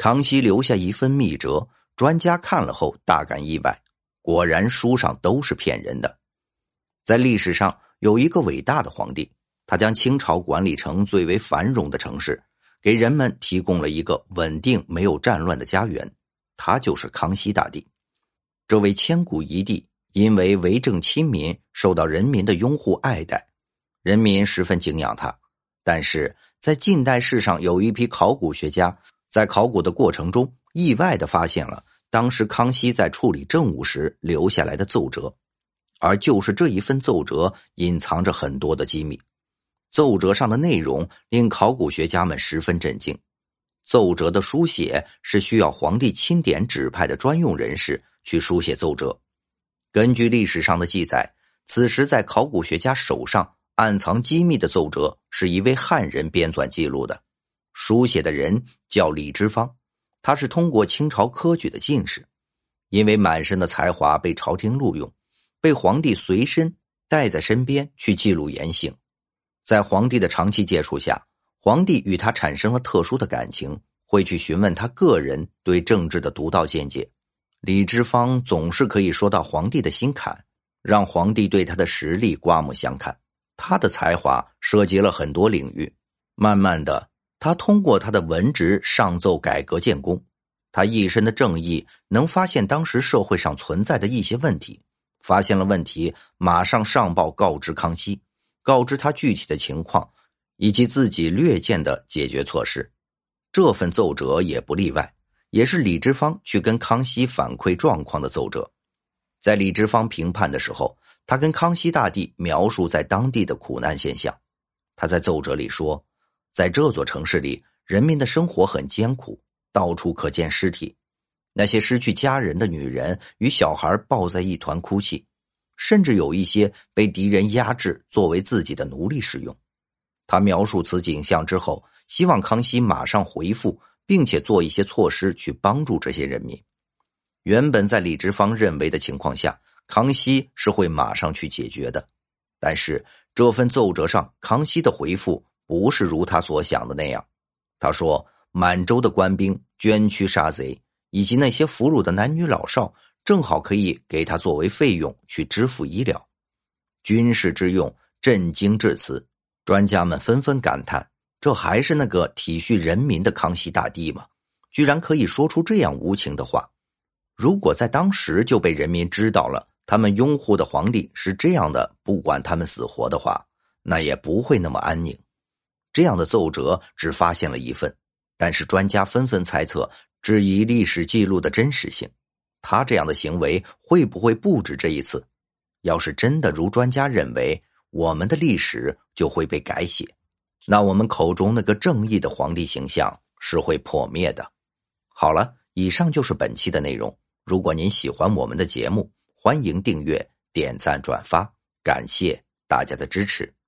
康熙留下一份密折，专家看了后大感意外，果然书上都是骗人的。在历史上有一个伟大的皇帝，他将清朝管理成最为繁荣的城市，给人们提供了一个稳定、没有战乱的家园。他就是康熙大帝。这位千古一帝，因为为政亲民，受到人民的拥护爱戴，人民十分敬仰他。但是在近代史上，有一批考古学家。在考古的过程中，意外的发现了当时康熙在处理政务时留下来的奏折，而就是这一份奏折隐藏着很多的机密。奏折上的内容令考古学家们十分震惊。奏折的书写是需要皇帝钦点指派的专用人士去书写奏折。根据历史上的记载，此时在考古学家手上暗藏机密的奏折是一位汉人编纂记录的。书写的人叫李之芳，他是通过清朝科举的进士，因为满身的才华被朝廷录用，被皇帝随身带在身边去记录言行。在皇帝的长期接触下，皇帝与他产生了特殊的感情，会去询问他个人对政治的独到见解。李之芳总是可以说到皇帝的心坎，让皇帝对他的实力刮目相看。他的才华涉及了很多领域，慢慢的。他通过他的文职上奏改革建功，他一身的正义能发现当时社会上存在的一些问题，发现了问题马上上报告知康熙，告知他具体的情况以及自己略见的解决措施。这份奏折也不例外，也是李之芳去跟康熙反馈状况的奏折。在李之芳评判的时候，他跟康熙大帝描述在当地的苦难现象。他在奏折里说。在这座城市里，人民的生活很艰苦，到处可见尸体。那些失去家人的女人与小孩抱在一团哭泣，甚至有一些被敌人压制，作为自己的奴隶使用。他描述此景象之后，希望康熙马上回复，并且做一些措施去帮助这些人民。原本在李直方认为的情况下，康熙是会马上去解决的，但是这份奏折上，康熙的回复。不是如他所想的那样，他说满洲的官兵捐躯杀贼，以及那些俘虏的男女老少，正好可以给他作为费用去支付医疗。军事之用，震惊至此，专家们纷纷感叹：这还是那个体恤人民的康熙大帝吗？居然可以说出这样无情的话！如果在当时就被人民知道了，他们拥护的皇帝是这样的，不管他们死活的话，那也不会那么安宁。这样的奏折只发现了一份，但是专家纷纷猜测，质疑历史记录的真实性。他这样的行为会不会不止这一次？要是真的如专家认为，我们的历史就会被改写，那我们口中那个正义的皇帝形象是会破灭的。好了，以上就是本期的内容。如果您喜欢我们的节目，欢迎订阅、点赞、转发，感谢大家的支持。